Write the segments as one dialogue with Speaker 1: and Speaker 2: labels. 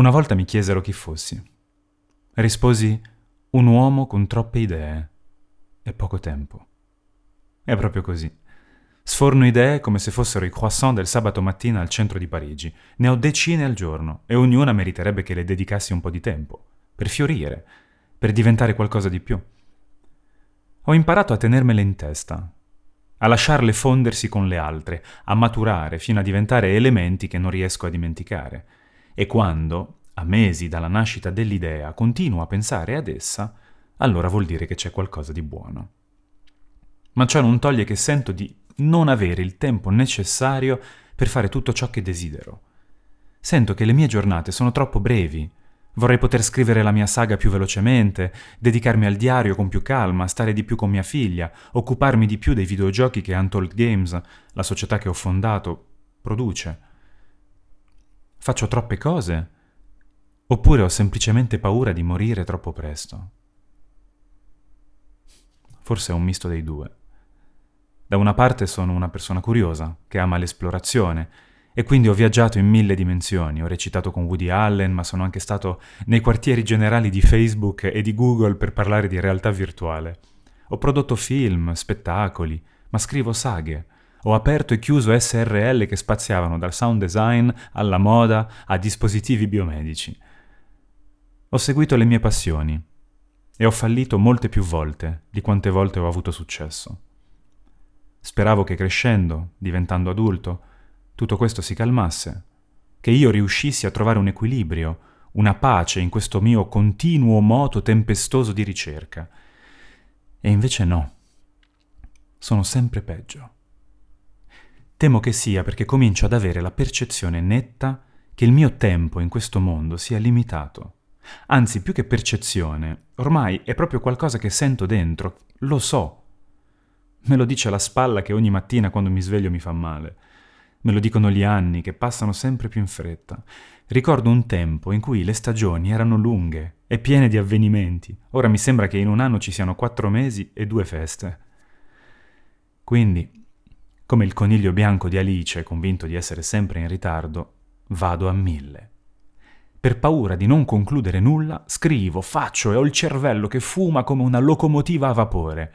Speaker 1: Una volta mi chiesero chi fossi. Risposi un uomo con troppe idee e poco tempo. È proprio così. Sforno idee come se fossero i croissant del sabato mattina al centro di Parigi. Ne ho decine al giorno e ognuna meriterebbe che le dedicassi un po' di tempo, per fiorire, per diventare qualcosa di più. Ho imparato a tenermele in testa, a lasciarle fondersi con le altre, a maturare fino a diventare elementi che non riesco a dimenticare. E quando, a mesi dalla nascita dell'idea, continuo a pensare ad essa, allora vuol dire che c'è qualcosa di buono. Ma ciò non toglie che sento di non avere il tempo necessario per fare tutto ciò che desidero. Sento che le mie giornate sono troppo brevi. Vorrei poter scrivere la mia saga più velocemente, dedicarmi al diario con più calma, stare di più con mia figlia, occuparmi di più dei videogiochi che Untold Games, la società che ho fondato, produce. Faccio troppe cose? Oppure ho semplicemente paura di morire troppo presto? Forse è un misto dei due. Da una parte sono una persona curiosa, che ama l'esplorazione, e quindi ho viaggiato in mille dimensioni, ho recitato con Woody Allen, ma sono anche stato nei quartieri generali di Facebook e di Google per parlare di realtà virtuale. Ho prodotto film, spettacoli, ma scrivo saghe. Ho aperto e chiuso SRL che spaziavano dal sound design alla moda a dispositivi biomedici. Ho seguito le mie passioni e ho fallito molte più volte di quante volte ho avuto successo. Speravo che crescendo, diventando adulto, tutto questo si calmasse, che io riuscissi a trovare un equilibrio, una pace in questo mio continuo moto tempestoso di ricerca. E invece no. Sono sempre peggio. Temo che sia perché comincio ad avere la percezione netta che il mio tempo in questo mondo sia limitato. Anzi, più che percezione, ormai è proprio qualcosa che sento dentro, lo so, Me lo dice la spalla che ogni mattina quando mi sveglio mi fa male. Me lo dicono gli anni che passano sempre più in fretta. Ricordo un tempo in cui le stagioni erano lunghe e piene di avvenimenti. Ora mi sembra che in un anno ci siano quattro mesi e due feste. Quindi, come il coniglio bianco di Alice, convinto di essere sempre in ritardo, vado a mille. Per paura di non concludere nulla, scrivo, faccio e ho il cervello che fuma come una locomotiva a vapore.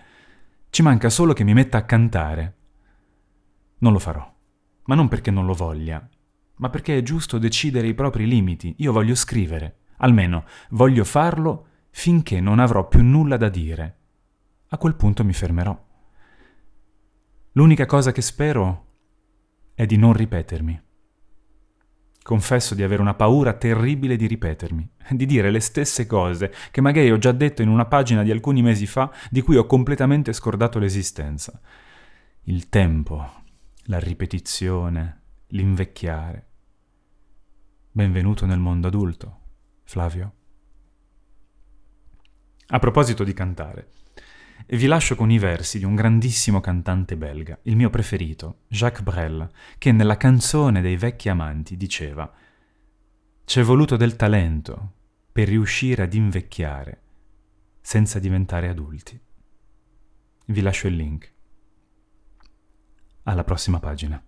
Speaker 1: Ci manca solo che mi metta a cantare. Non lo farò, ma non perché non lo voglia, ma perché è giusto decidere i propri limiti. Io voglio scrivere, almeno voglio farlo finché non avrò più nulla da dire. A quel punto mi fermerò. L'unica cosa che spero è di non ripetermi. Confesso di avere una paura terribile di ripetermi, di dire le stesse cose che magari ho già detto in una pagina di alcuni mesi fa di cui ho completamente scordato l'esistenza. Il tempo, la ripetizione, l'invecchiare. Benvenuto nel mondo adulto, Flavio. A proposito di cantare, vi lascio con i versi di un grandissimo cantante belga, il mio preferito, Jacques Brel, che nella canzone dei vecchi amanti diceva C'è voluto del talento per riuscire ad invecchiare senza diventare adulti. Vi lascio il link. Alla prossima pagina.